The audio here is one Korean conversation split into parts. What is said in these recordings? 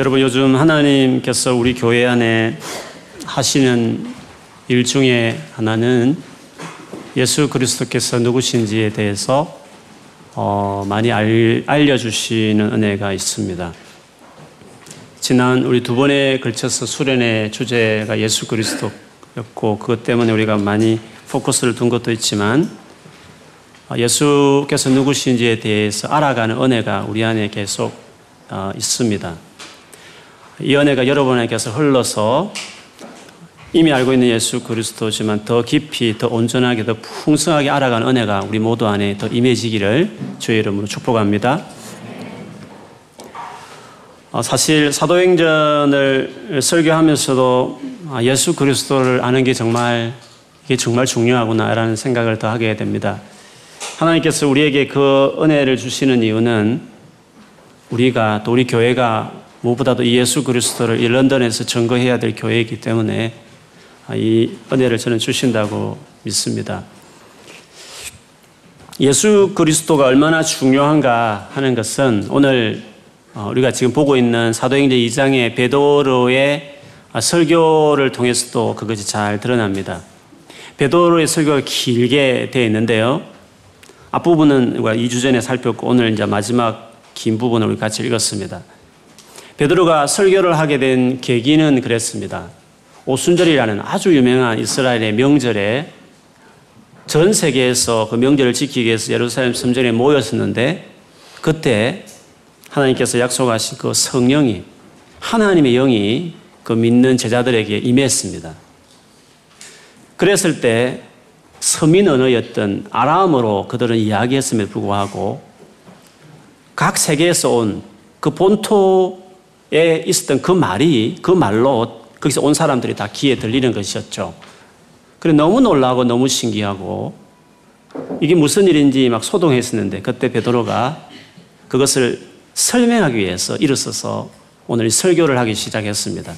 여러분 요즘 하나님께서 우리 교회 안에 하시는 일 중에 하나는 예수 그리스도께서 누구신지에 대해서 어, 많이 알, 알려주시는 은혜가 있습니다. 지난 우리 두 번에 걸쳐서 수련의 주제가 예수 그리스도였고 그것 때문에 우리가 많이 포커스를 둔 것도 있지만 어, 예수께서 누구신지에 대해서 알아가는 은혜가 우리 안에 계속 어, 있습니다. 이 은혜가 여러분에게서 흘러서 이미 알고 있는 예수 그리스도지만 더 깊이, 더 온전하게, 더 풍성하게 알아가는 은혜가 우리 모두 안에 더 임해지기를 주의 이름으로 축복합니다. 어, 사실 사도행전을 설교하면서도 아, 예수 그리스도를 아는 게 정말 이게 정말 중요하구나라는 생각을 더 하게 됩니다. 하나님께서 우리에게 그 은혜를 주시는 이유는 우리가 또 우리 교회가 무엇보다도 이 예수 그리스도를 이 런던에서 증거해야 될 교회이기 때문에 이 은혜를 저는 주신다고 믿습니다. 예수 그리스도가 얼마나 중요한가 하는 것은 오늘 어, 우리가 지금 보고 있는 사도행전 2장의 베드로의 설교를 통해서도 그것이 잘 드러납니다. 베드로의 설교가 길게 되어 있는데요. 앞부분은 2주 전에 살폈고 오늘 이제 마지막 긴 부분을 우리 같이 읽었습니다. 베드로가 설교를 하게 된 계기는 그랬습니다. 오순절이라는 아주 유명한 이스라엘의 명절에 전 세계에서 그 명절을 지키기 위해서 예루살렘 성전에 모였었는데 그때 하나님께서 약속하신 그 성령이 하나님의 영이 그 믿는 제자들에게 임했습니다. 그랬을 때 서민 언어였던 아람어로 그들은 이야기했음에도 불구하고 각 세계에서 온 그 본토 에 있었던 그 말이 그 말로 거기서 온 사람들이 다 귀에 들리는 것이었죠. 그래 너무 놀라고 너무 신기하고 이게 무슨 일인지 막 소동했었는데 그때 베드로가 그것을 설명하기 위해서 일어서서 오늘 설교를 하기 시작했습니다.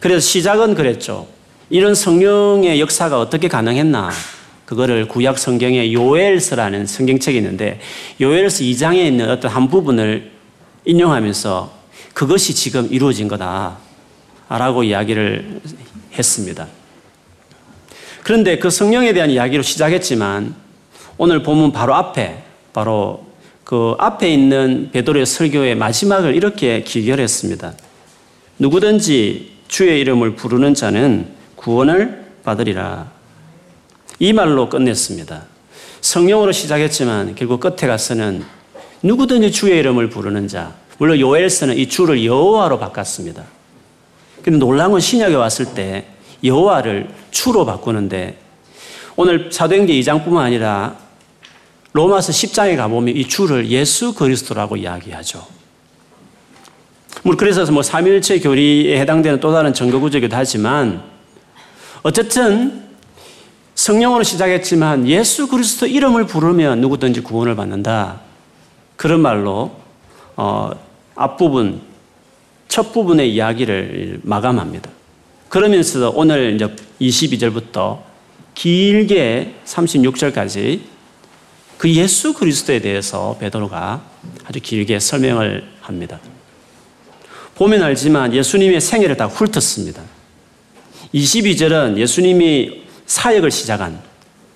그래서 시작은 그랬죠. 이런 성령의 역사가 어떻게 가능했나? 그거를 구약 성경에 요엘서라는 성경책이 있는데 요엘서 2장에 있는 어떤 한 부분을 인용하면서 그것이 지금 이루어진 거다. 라고 이야기를 했습니다. 그런데 그 성령에 대한 이야기로 시작했지만 오늘 본문 바로 앞에 바로 그 앞에 있는 베드로의 설교의 마지막을 이렇게 기결했습니다. 누구든지 주의 이름을 부르는 자는 구원을 받으리라. 이 말로 끝냈습니다. 성령으로 시작했지만 결국 끝에 가서는 누구든지 주의 이름을 부르는 자. 물론 요엘서는 이 주를 여호와로 바꿨습니다. 근데 놀라운 건 신약에 왔을 때 여호와를 주로 바꾸는데 오늘 사도행전 2장뿐만 아니라 로마서 10장에 가보면 이 주를 예수 그리스도라고 이야기하죠. 그래서 뭐 삼일체 교리에 해당되는 또 다른 증거 구조이기도 하지만 어쨌든 성령으로 시작했지만 예수 그리스도 이름을 부르면 누구든지 구원을 받는다. 그런 말로 어, 앞부분 첫 부분의 이야기를 마감합니다. 그러면서 오늘 이제 22절부터 길게 36절까지 그 예수 그리스도에 대해서 베드로가 아주 길게 설명을 합니다. 보면 알지만 예수님의 생애를 다 훑었습니다. 22절은 예수님이 사역을 시작한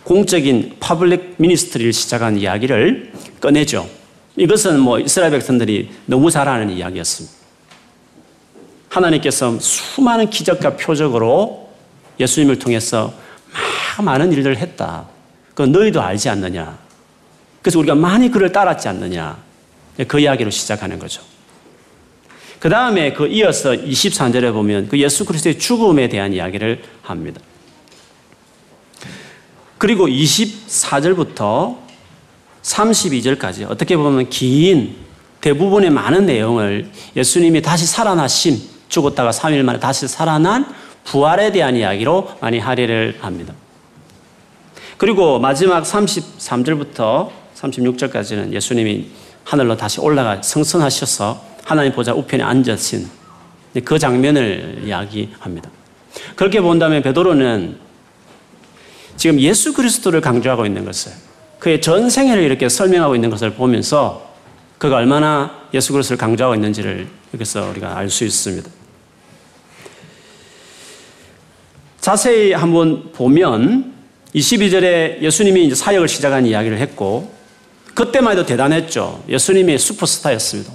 공적인 파블릭 미니스트리를 시작한 이야기를 꺼내죠. 이것은 뭐 이스라엘 백성들이 너무 잘 아는 이야기였습니다. 하나님께서 수많은 기적과 표적으로 예수님을 통해서 많은 일들을 했다. 그 너희도 알지 않느냐. 그래서 우리가 많이 그를 따랐지 않느냐. 그 이야기로 시작하는 거죠. 그 다음에 그 이어서 23절에 보면 그 예수 그리스도의 죽음에 대한 이야기를 합니다. 그리고 24절부터 32절까지 어떻게 보면 긴 대부분의 많은 내용을 예수님이 다시 살아나심, 죽었다가 3일 만에 다시 살아난 부활에 대한 이야기로 많이 할애를 합니다. 그리고 마지막 33절부터 36절까지는 예수님이 하늘로 다시 올라가 성선하셔서 하나님 보좌 우편에 앉으신 그 장면을 이야기합니다. 그렇게 본다면 베드로는 지금 예수 그리스도를 강조하고 있는 것을 그의 전 생애를 이렇게 설명하고 있는 것을 보면서 그가 얼마나 예수 그리스도를 강조하고 있는지를 여기서 우리가 알 수 있습니다. 자세히 한번 보면 22절에 예수님이 이제 사역을 시작한 이야기를 했고 그때만 해도 대단했죠. 예수님이 슈퍼스타였습니다.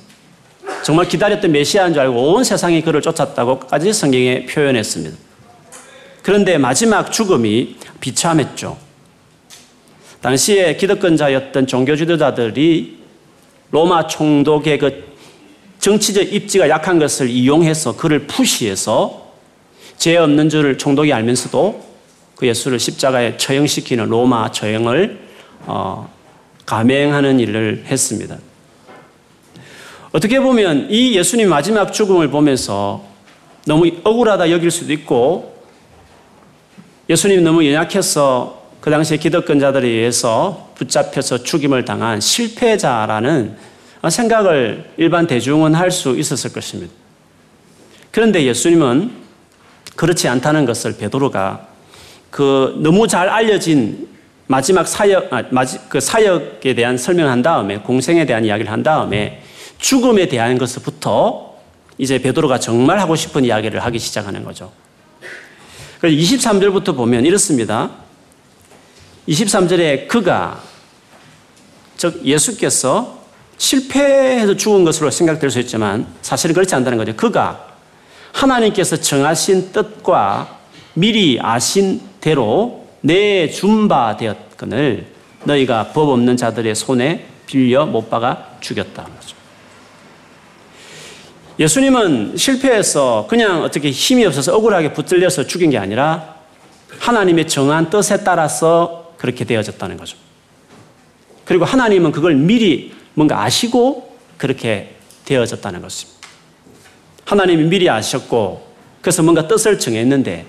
정말 기다렸던 메시아인 줄 알고 온 세상이 그를 쫓았다고까지 성경에 표현했습니다. 그런데 마지막 죽음이 비참했죠. 당시에 기득권자였던 종교 지도자들이 로마 총독의 그 정치적 입지가 약한 것을 이용해서 그를 푸시해서 죄 없는 줄을 총독이 알면서도 그 예수를 십자가에 처형시키는 로마 처형을 어, 감행하는 일을 했습니다. 어떻게 보면 이 예수님 마지막 죽음을 보면서 너무 억울하다 여길 수도 있고 예수님 너무 연약해서 그 당시에 기득권자들에 의해서 붙잡혀서 죽임을 당한 실패자라는 생각을 일반 대중은 할 수 있었을 것입니다. 그런데 예수님은 그렇지 않다는 것을 베드로가 그 너무 잘 알려진 마지막 사역, 아, 그 사역에 대한 설명을 한 다음에 공생에 대한 이야기를 한 다음에 죽음에 대한 것부터 이제 베드로가 정말 하고 싶은 이야기를 하기 시작하는 거죠. 그래서 23절부터 보면 이렇습니다. 23절에 그가 즉 예수께서 실패해서 죽은 것으로 생각될 수 있지만 사실은 그렇지 않다는 거죠. 그가 하나님께서 정하신 뜻과 미리 아신 대로 내 준 바 되었거늘 너희가 법 없는 자들의 손에 빌려 못 박아 죽였다. 예수님은 실패해서 그냥 어떻게 힘이 없어서 억울하게 붙들려서 죽인 게 아니라 하나님의 정한 뜻에 따라서 그렇게 되어졌다는 거죠. 그리고 하나님은 그걸 미리 뭔가 아시고 그렇게 되어졌다는 것입니다. 하나님이 미리 아셨고 그래서 뭔가 뜻을 정했는데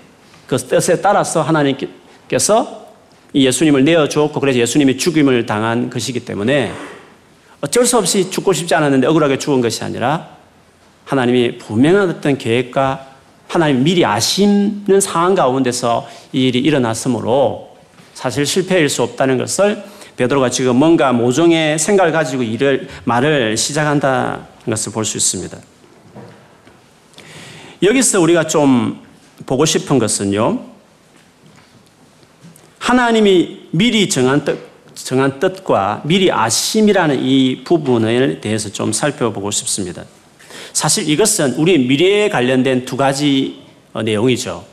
그 뜻에 따라서 하나님께서 예수님을 내어주었고 그래서 예수님이 죽임을 당한 것이기 때문에 어쩔 수 없이 죽고 싶지 않았는데 억울하게 죽은 것이 아니라 하나님이 분명한 어떤 계획과 하나님 미리 아시는 상황 가운데서 이 일이 일어났으므로 사실 실패일 수 없다는 것을 베드로가 지금 뭔가 모종의 생각을 가지고 일을 말을 시작한다는 것을 볼 수 있습니다. 여기서 우리가 좀 보고 싶은 것은요. 하나님이 미리 정한 뜻, 정한 뜻과 미리 아심이라는 이 부분에 대해서 좀 살펴보고 싶습니다. 사실 이것은 우리 미래에 관련된 두 가지 어, 내용이죠.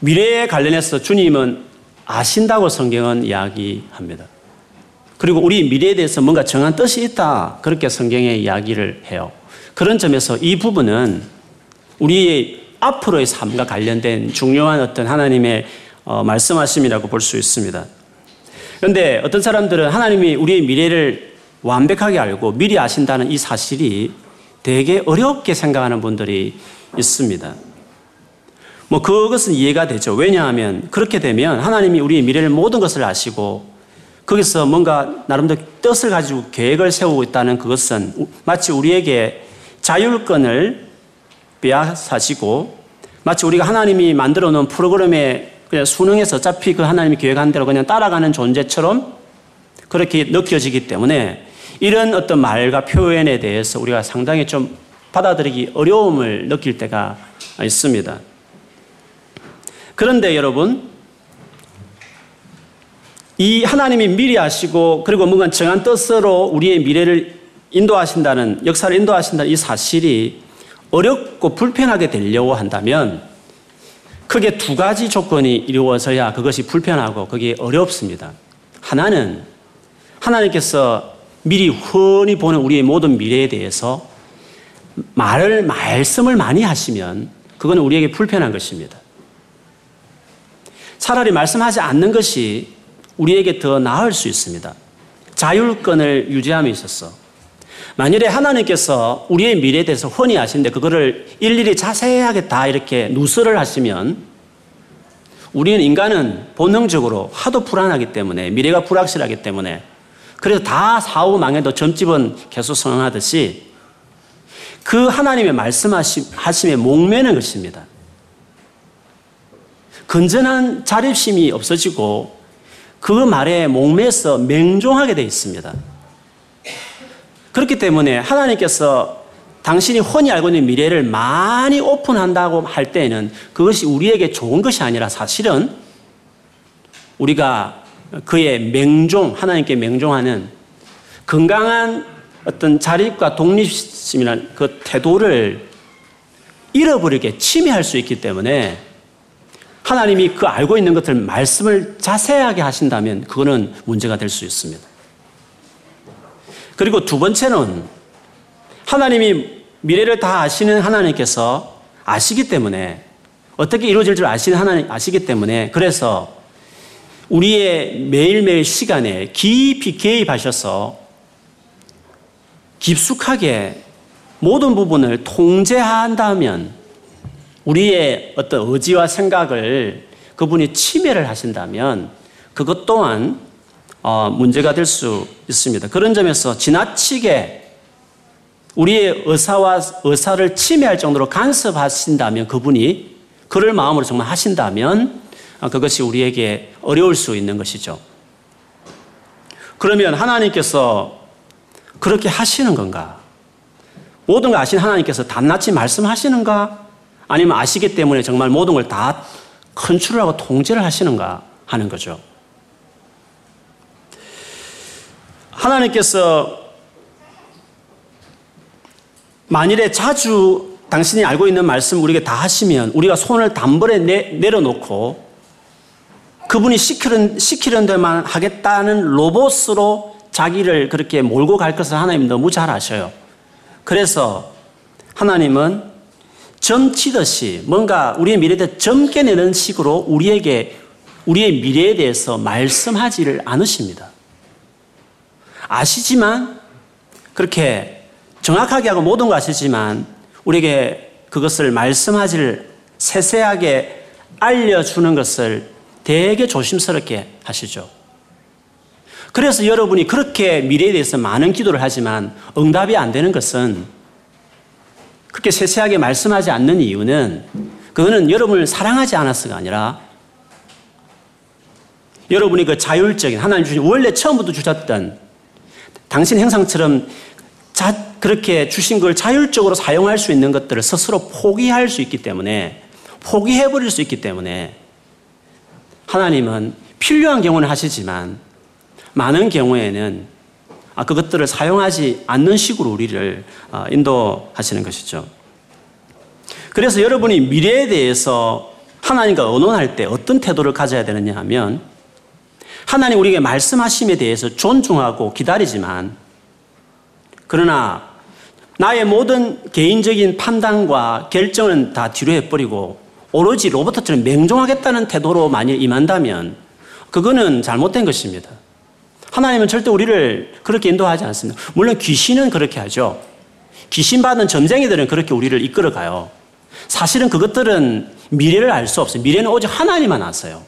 미래에 관련해서 주님은 아신다고 성경은 이야기합니다. 그리고 우리 미래에 대해서 뭔가 정한 뜻이 있다. 그렇게 성경에 이야기를 해요. 그런 점에서 이 부분은 우리의 앞으로의 삶과 관련된 중요한 어떤 하나님의 어, 말씀하심이라고 볼 수 있습니다. 그런데 어떤 사람들은 하나님이 우리의 미래를 완벽하게 알고 미리 아신다는 이 사실이 되게 어렵게 생각하는 분들이 있습니다. 뭐 그것은 이해가 되죠. 왜냐하면 그렇게 되면 하나님이 우리의 미래를 모든 것을 아시고 거기서 뭔가 나름대로 뜻을 가지고 계획을 세우고 있다는 그것은 마치 우리에게 자율권을 빼앗아시고 마치 우리가 하나님이 만들어 놓은 프로그램에 그냥 수능해서 어차피 그 하나님이 계획한 대로 그냥 따라가는 존재처럼 그렇게 느껴지기 때문에 이런 어떤 말과 표현에 대해서 우리가 상당히 좀 받아들이기 어려움을 느낄 때가 있습니다. 그런데 여러분, 이 하나님이 미리 아시고 그리고 뭔가 정한 뜻으로 우리의 미래를 인도하신다는 역사를 인도하신다는 이 사실이 어렵고 불편하게 되려고 한다면 크게 두 가지 조건이 이루어져야 그것이 불편하고 그게 어렵습니다. 하나는 하나님께서 미리 훤히 보는 우리의 모든 미래에 대해서 말을, 말씀을 많이 하시면 그건 우리에게 불편한 것입니다. 차라리 말씀하지 않는 것이 우리에게 더 나을 수 있습니다. 자율권을 유지함에 있어서. 만일에 하나님께서 우리의 미래에 대해서 훤히 아시는데 그거를 일일이 자세하게 다 이렇게 누설을 하시면 우리는 인간은 본능적으로 하도 불안하기 때문에 미래가 불확실하기 때문에 그래서 다 사후 망해도 점집은 계속 성행하듯이 그 하나님의 말씀하심에 목매는 것입니다. 건전한 자립심이 없어지고 그 말에 목매서 맹종하게 되어 있습니다. 그렇기 때문에 하나님께서 당신이 훤히 알고 있는 미래를 많이 오픈한다고 할 때에는 그것이 우리에게 좋은 것이 아니라 사실은 우리가 그의 맹종, 하나님께 맹종하는 건강한 어떤 자립과 독립심이라는 그 태도를 잃어버리게 침해할 수 있기 때문에 하나님이 그 알고 있는 것들 말씀을 자세하게 하신다면 그거는 문제가 될 수 있습니다. 그리고 두 번째는 하나님이 미래를 다 아시는 하나님께서 아시기 때문에 어떻게 이루어질 줄 아시는 하나님 아시기 때문에 그래서 우리의 매일매일 시간에 깊이 개입하셔서 깊숙하게 모든 부분을 통제한다면 우리의 어떤 의지와 생각을 그분이 침해를 하신다면 그것 또한 어, 문제가 될 수 있습니다. 그런 점에서 지나치게 우리의 의사와 의사를 침해할 정도로 간섭하신다면 그분이 그럴 마음으로 정말 하신다면 어, 그것이 우리에게 어려울 수 있는 것이죠. 그러면 하나님께서 그렇게 하시는 건가? 모든 걸 아신 하나님께서 단낱이 말씀하시는가? 아니면 아시기 때문에 정말 모든 걸 다 컨트롤하고 통제를 하시는가 하는 거죠. 하나님께서 만일에 자주 당신이 알고 있는 말씀 우리에게 다 하시면 우리가 손을 단벌에 내, 내려놓고 그분이 시키는, 시키는 데만 하겠다는 로봇으로 자기를 그렇게 몰고 갈 것을 하나님 너무 잘 아셔요. 그래서 하나님은 점치듯이 뭔가 우리의 미래에 대해 점 깨내는 식으로 우리에게 우리의 미래에 대해서 말씀하지를 않으십니다. 아시지만 그렇게 정확하게 하고 모든 거 아시지만 우리에게 그것을 말씀하지를 세세하게 알려주는 것을 되게 조심스럽게 하시죠. 그래서 여러분이 그렇게 미래에 대해서 많은 기도를 하지만 응답이 안 되는 것은 그렇게 세세하게 말씀하지 않는 이유는 그거는 여러분을 사랑하지 않았어가 아니라 여러분이 그 자율적인 하나님 주신 원래 처음부터 주셨던 당신 행상처럼 자, 그렇게 주신 걸 자율적으로 사용할 수 있는 것들을 스스로 포기할 수 있기 때문에 포기해 버릴 수 있기 때문에 하나님은 필요한 경우는 하시지만 많은 경우에는 아, 그것들을 사용하지 않는 식으로 우리를 어, 인도하시는 것이죠. 그래서 여러분이 미래에 대해서 하나님과 의논할 때 어떤 태도를 가져야 되느냐 하면 하나님 우리에게 말씀하심에 대해서 존중하고 기다리지만 그러나 나의 모든 개인적인 판단과 결정은 다 뒤로 해버리고 오로지 로버트처럼 맹종하겠다는 태도로 만일 임한다면 그거는 잘못된 것입니다. 하나님은 절대 우리를 그렇게 인도하지 않습니다. 물론 귀신은 그렇게 하죠. 귀신 받은 점쟁이들은 그렇게 우리를 이끌어 가요. 사실은 그것들은 미래를 알 수 없어요. 미래는 오직 하나님만 아세요.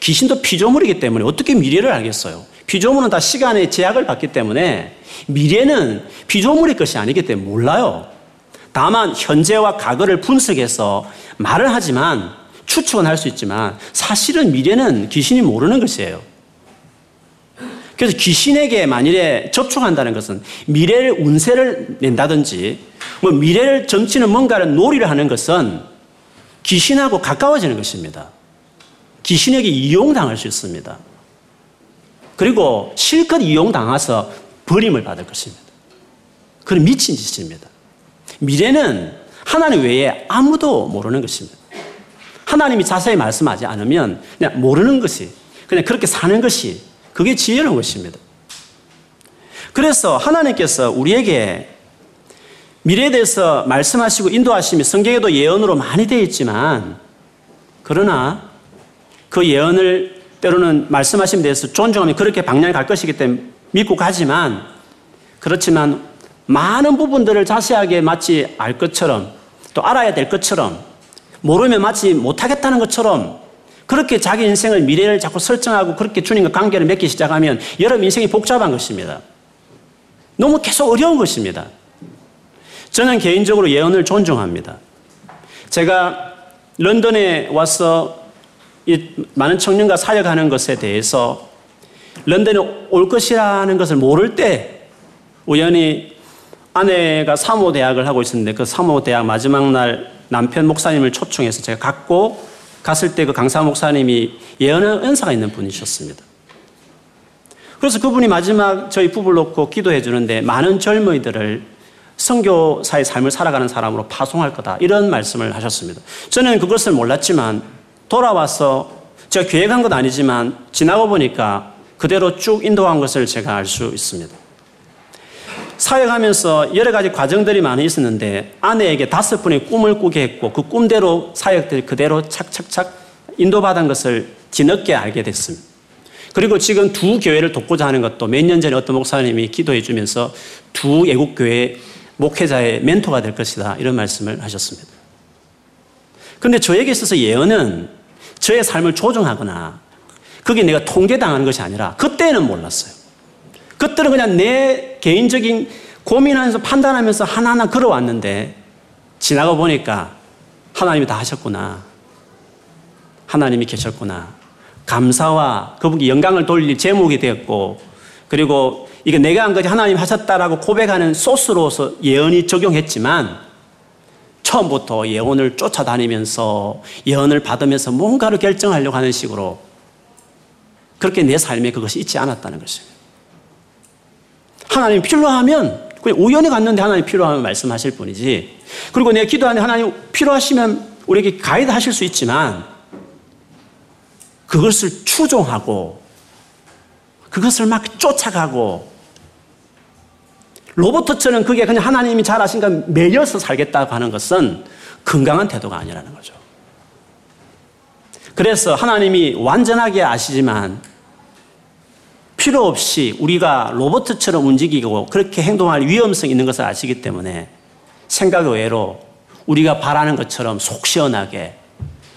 귀신도 피조물이기 때문에 어떻게 미래를 알겠어요? 피조물은 다 시간의 제약을 받기 때문에 미래는 피조물의 것이 아니기 때문에 몰라요. 다만 현재와 과거를 분석해서 말을 하지만 추측은 할 수 있지만 사실은 미래는 귀신이 모르는 것이에요. 그래서 귀신에게 만일에 접촉한다는 것은 미래를 운세를 낸다든지 뭐 미래를 점치는 뭔가를 놀이를 하는 것은 귀신하고 가까워지는 것입니다. 귀신에게 이용당할 수 있습니다. 그리고 실컷 이용당해서 버림을 받을 것입니다. 그런 미친 짓입니다. 미래는 하나님 외에 아무도 모르는 것입니다. 하나님이 자세히 말씀하지 않으면 그냥 모르는 것이, 그냥 그렇게 사는 것이 그게 지혜로운 것입니다. 그래서 하나님께서 우리에게 미래에 대해서 말씀하시고 인도하심이 성경에도 예언으로 많이 되어 있지만 그러나 그 예언을 때로는 말씀하심에 대해서 존중하면 그렇게 방향이 갈 것이기 때문에 믿고 가지만 그렇지만 많은 부분들을 자세하게 마치 알 것처럼 또 알아야 될 것처럼 모르면 마치 못하겠다는 것처럼 그렇게 자기 인생을 미래를 자꾸 설정하고 그렇게 주님과 관계를 맺기 시작하면 여러분 인생이 복잡한 것입니다. 너무 계속 어려운 것입니다. 저는 개인적으로 예언을 존중합니다. 제가 런던에 와서 많은 청년과 사역하는 것에 대해서 런던에 올 것이라는 것을 모를 때 우연히 아내가 사모대학을 하고 있었는데 그 사모대학 마지막 날 남편 목사님을 초청해서 제가 갔고 갔을 때 그 강사 목사님이 예언의 은사가 있는 분이셨습니다. 그래서 그분이 마지막 저희 부부를 놓고 기도해 주는데 많은 젊은이들을 성교사의 삶을 살아가는 사람으로 파송할 거다. 이런 말씀을 하셨습니다. 저는 그것을 몰랐지만 돌아와서 제가 계획한 건 아니지만 지나고 보니까 그대로 쭉 인도한 것을 제가 알 수 있습니다. 사역하면서 여러 가지 과정들이 많이 있었는데 아내에게 다섯 분의 꿈을 꾸게 했고 그 꿈대로 사역들이 그대로 착착착 인도받은 것을 뒤늦게 알게 됐습니다. 그리고 지금 두 교회를 돕고자 하는 것도 몇 년 전에 어떤 목사님이 기도해 주면서 두 애국 교회 목회자의 멘토가 될 것이다. 이런 말씀을 하셨습니다. 그런데 저에게 있어서 예언은 저의 삶을 조정하거나 그게 내가 통제당하는 것이 아니라 그때는 몰랐어요. 그때는 그냥 내 개인적인 고민하면서 판단하면서 하나하나 걸어왔는데 지나가 보니까 하나님이 다 하셨구나. 하나님이 계셨구나. 감사와 그분께 영광을 돌릴 제목이 되었고 그리고 이게 내가 한 것이 하나님 하셨다라고 고백하는 소스로서 예언이 적용했지만 처음부터 예언을 쫓아다니면서 예언을 받으면서 뭔가를 결정하려고 하는 식으로 그렇게 내 삶에 그것이 있지 않았다는 것입니다. 하나님 필요하면 그냥 우연히 갔는데 하나님 필요하면 말씀하실 뿐이지. 그리고 내가 기도하는데 하나님 필요하시면 우리에게 가이드 하실 수 있지만 그것을 추종하고 그것을 막 쫓아가고 로버트처럼 그게 그냥 하나님이 잘하신가 매여서 살겠다고 하는 것은 건강한 태도가 아니라는 거죠. 그래서 하나님이 완전하게 아시지만 필요 없이 우리가 로버트처럼 움직이고 그렇게 행동할 위험성이 있는 것을 아시기 때문에 생각 외로 우리가 바라는 것처럼 속 시원하게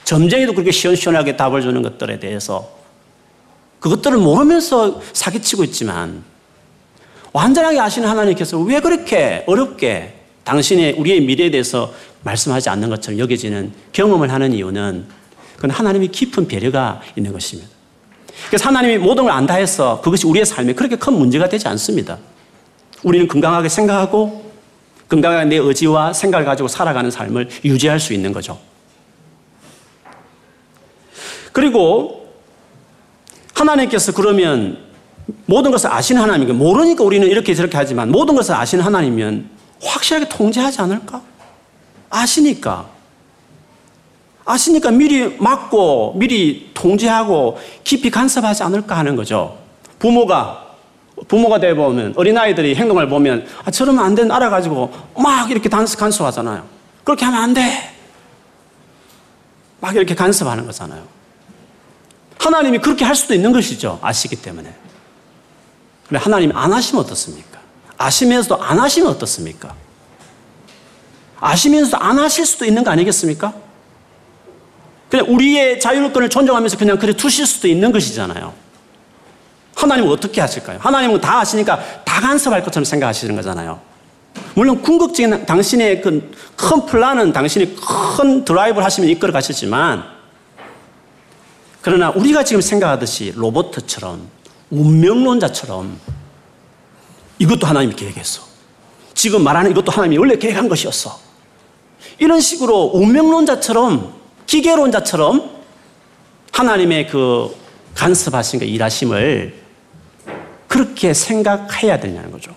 점쟁이도 그렇게 시원시원하게 답을 주는 것들에 대해서 그것들을 모르면서 사기치고 있지만 완전하게 아시는 하나님께서 왜 그렇게 어렵게 당신의 우리의 미래에 대해서 말씀하지 않는 것처럼 여겨지는 경험을 하는 이유는 그건 하나님이 깊은 배려가 있는 것입니다. 그래서 하나님이 모든 걸 안다 해서 그것이 우리의 삶에 그렇게 큰 문제가 되지 않습니다. 우리는 건강하게 생각하고 건강하게 내 의지와 생각을 가지고 살아가는 삶을 유지할 수 있는 거죠. 그리고 하나님께서 그러면 모든 것을 아시는 하나님이고 모르니까 우리는 이렇게 저렇게 하지만 모든 것을 아시는 하나님이면 확실하게 통제하지 않을까? 아시니까. 아시니까 미리 막고 미리 통제하고 깊이 간섭하지 않을까 하는 거죠. 부모가 부모가 되어 보면 어린아이들이 행동을 보면 아, 저러면 안 되는 알아 가지고 막 이렇게 단수 간섭하잖아요. 그렇게 하면 안 돼. 막 이렇게 간섭하는 거잖아요. 하나님이 그렇게 할 수도 있는 것이죠. 아시기 때문에. 근데 하나님이 안 하시면 어떻습니까? 아시면서도 안 하시면 어떻습니까? 아시면서도 안 하실 수도 있는 거 아니겠습니까? 그냥 우리의 자율권을 존중하면서 그냥 그래 두실 수도 있는 것이잖아요. 하나님은 어떻게 하실까요? 하나님은 다 아시니까 다 간섭할 것처럼 생각하시는 거잖아요. 물론 궁극적인 당신의 그 큰 플랜은 당신이 큰 드라이브를 하시면 이끌어 가시지만 그러나 우리가 지금 생각하듯이 로봇처럼 운명론자처럼 이것도 하나님이 계획했어. 지금 말하는 이것도 하나님이 원래 계획한 것이었어. 이런 식으로 운명론자처럼 기계론자처럼 하나님의 그 간섭하신 그 일하심을 그렇게 생각해야 되냐는 거죠.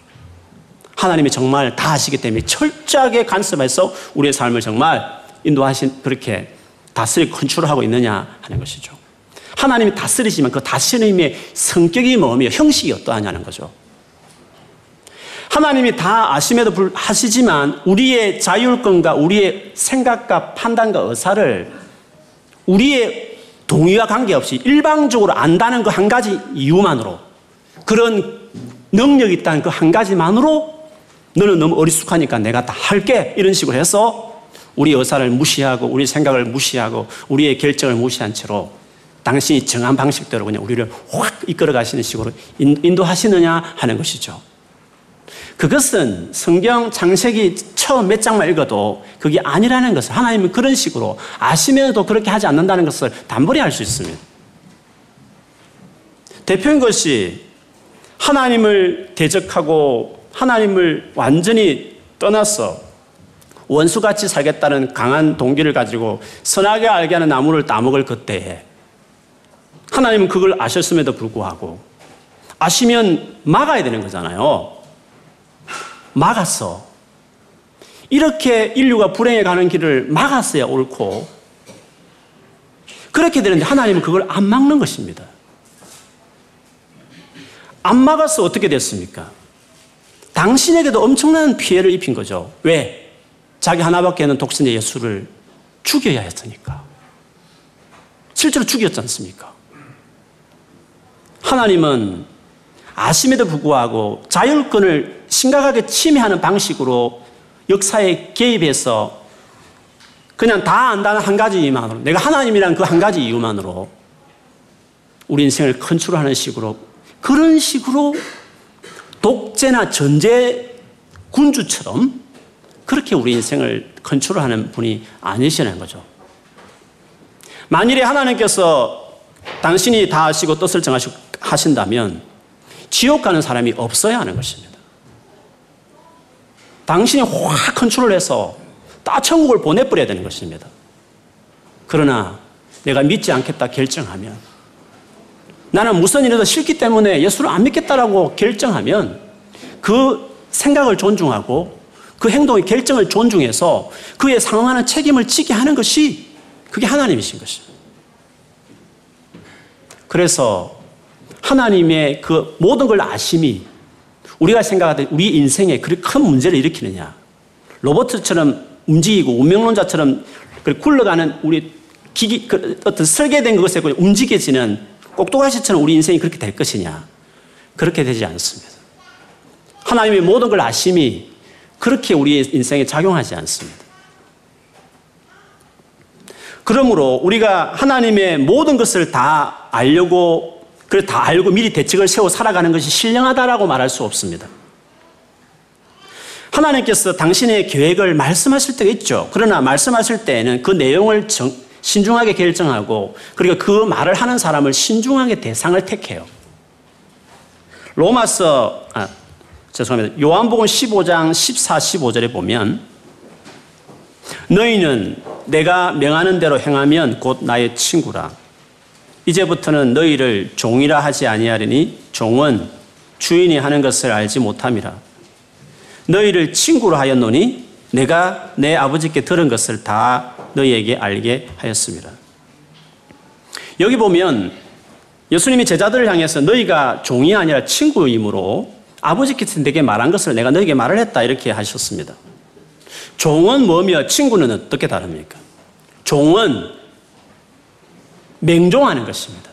하나님이 정말 다 하시기 때문에 철저하게 간섭해서 우리의 삶을 정말 인도하신 그렇게 다스리 컨트롤하고 있느냐 하는 것이죠. 하나님이 다스리지만 그 다스림의 성격이 뭐며 형식이 어떠하냐는 거죠. 하나님이 다 아심에도 불하시지만 우리의 자율권과 우리의 생각과 판단과 의사를 우리의 동의와 관계없이 일방적으로 안다는 그 한 가지 이유만으로 그런 능력이 있다는 그 한 가지만으로 너는 너무 어리숙하니까 내가 다 할게 이런 식으로 해서 우리 의사를 무시하고 우리 생각을 무시하고 우리의 결정을 무시한 채로 당신이 정한 방식대로 그냥 우리를 확 이끌어 가시는 식으로 인도하시느냐 하는 것이죠. 그것은 성경 창세기 처음 몇 장만 읽어도 그게 아니라는 것을 하나님은 그런 식으로 아시면서도 그렇게 하지 않는다는 것을 단번에 알 수 있습니다. 대표인 것이 하나님을 대적하고 하나님을 완전히 떠나서 원수같이 살겠다는 강한 동기를 가지고 선하게 알게 하는 나무를 따먹을 그때에 하나님은 그걸 아셨음에도 불구하고 아시면 막아야 되는 거잖아요. 막았어. 이렇게 인류가 불행해 가는 길을 막았어야 옳고 그렇게 되는데 하나님은 그걸 안 막는 것입니다. 안 막아서 어떻게 됐습니까? 당신에게도 엄청난 피해를 입힌 거죠. 왜? 자기 하나밖에 없는 독신의 예수를 죽여야 했으니까. 실제로 죽였지 않습니까? 하나님은 아심에도 불구하고 자율권을 심각하게 침해하는 방식으로 역사에 개입해서 그냥 다 안다는 한 가지 이유만으로 내가 하나님이란 그 한 가지 이유만으로 우리 인생을 컨트롤하는 식으로 그런 식으로 독재나 전제 군주처럼 그렇게 우리 인생을 컨트롤하는 분이 아니시라는 거죠. 만일에 하나님께서 당신이 다 하시고 뜻을 정하신다면 지옥 가는 사람이 없어야 하는 것입니다. 당신이 확 컨트롤 해서 다 천국을 보내버려야 되는 것입니다. 그러나 내가 믿지 않겠다 결정하면 나는 무슨 일에도 싫기 때문에 예수를 안 믿겠다라고 결정하면 그 생각을 존중하고 그 행동의 결정을 존중해서 그에 상응하는 책임을 지게 하는 것이 그게 하나님이신 것입니다. 그래서 하나님의 그 모든 걸 아심이 우리가 생각하던 우리 인생에 그렇게 큰 문제를 일으키느냐. 로버트처럼 움직이고 운명론자처럼 굴러가는 우리 기기, 그 어떤 설계된 것에 움직여지는 꼭두가시처럼 우리 인생이 그렇게 될 것이냐. 그렇게 되지 않습니다. 하나님의 모든 걸 아심이 그렇게 우리 인생에 작용하지 않습니다. 그러므로 우리가 하나님의 모든 것을 다 알려고 그래 다 알고 미리 대책을 세워 살아가는 것이 신령하다라고 말할 수 없습니다. 하나님께서 당신의 계획을 말씀하실 때가 있죠. 그러나 말씀하실 때에는 그 내용을 정, 신중하게 결정하고 그리고 그 말을 하는 사람을 신중하게 대상을 택해요. 로마서 아, 죄송합니다. 요한복음 15장 14, 15절에 보면 너희는 내가 명하는 대로 행하면 곧 나의 친구라. 이제부터는 너희를 종이라 하지 아니하리니 종은 주인이 하는 것을 알지 못함이라. 너희를 친구로 하였노니 내가 내 아버지께 들은 것을 다 너희에게 알게 하였습니다. 여기 보면 예수님이 제자들을 향해서 너희가 종이 아니라 친구이므로 아버지께서 내게 말한 것을 내가 너희에게 말을 했다 이렇게 하셨습니다. 종은 뭐며 친구는 어떻게 다릅니까? 종은 맹종하는 것입니다.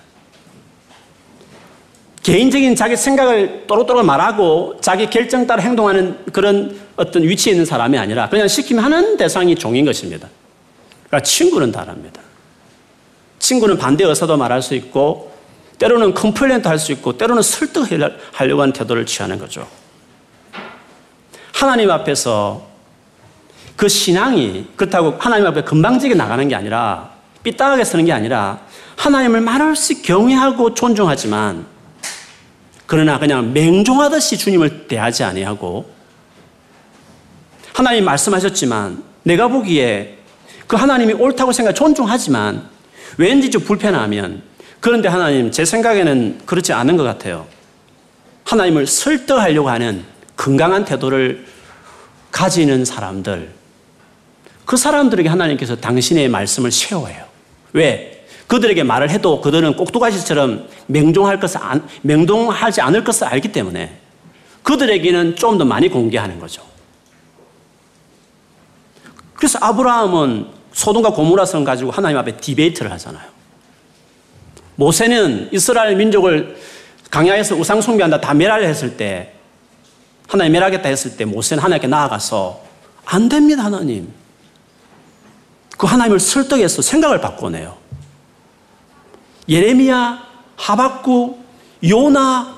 개인적인 자기 생각을 또록또록 말하고 자기 결정 따라 행동하는 그런 어떤 위치에 있는 사람이 아니라 그냥 시키면 하는 대상이 종인 것입니다. 그러니까 친구는 다릅니다. 친구는 반대 의사도 말할 수 있고 때로는 컴플레인도 할 수 있고 때로는 설득하려고 하는 태도를 취하는 거죠. 하나님 앞에서 그 신앙이 그렇다고 하나님 앞에 금방지게 나가는 게 아니라 삐딱하게 서는 게 아니라 하나님을 말할 수 경외하고 존중하지만 그러나 그냥 맹종하듯이 주님을 대하지 아니하고 하나님 말씀하셨지만 내가 보기에 그 하나님이 옳다고 생각 존중하지만 왠지 좀 불편하면 그런데 하나님 제 생각에는 그렇지 않은 것 같아요. 하나님을 설득하려고 하는 건강한 태도를 가지는 사람들 그 사람들에게 하나님께서 당신의 말씀을 세워요. 왜? 그들에게 말을 해도 그들은 꼭두가시처럼 맹종할 것을 안, 맹동하지 않을 것을 알기 때문에 그들에게는 좀 더 많이 공개하는 거죠. 그래서 아브라함은 소돔과 고무라성 가지고 하나님 앞에 디베이트를 하잖아요. 모세는 이스라엘 민족을 강야에서 우상 숭배한다 다 멸하려 했을 때 하나님 멸하겠다 했을 때 모세는 하나님께 나아가서 안 됩니다 하나님. 그 하나님을 설득해서 생각을 바꿔내요. 예레미야, 하박구, 요나,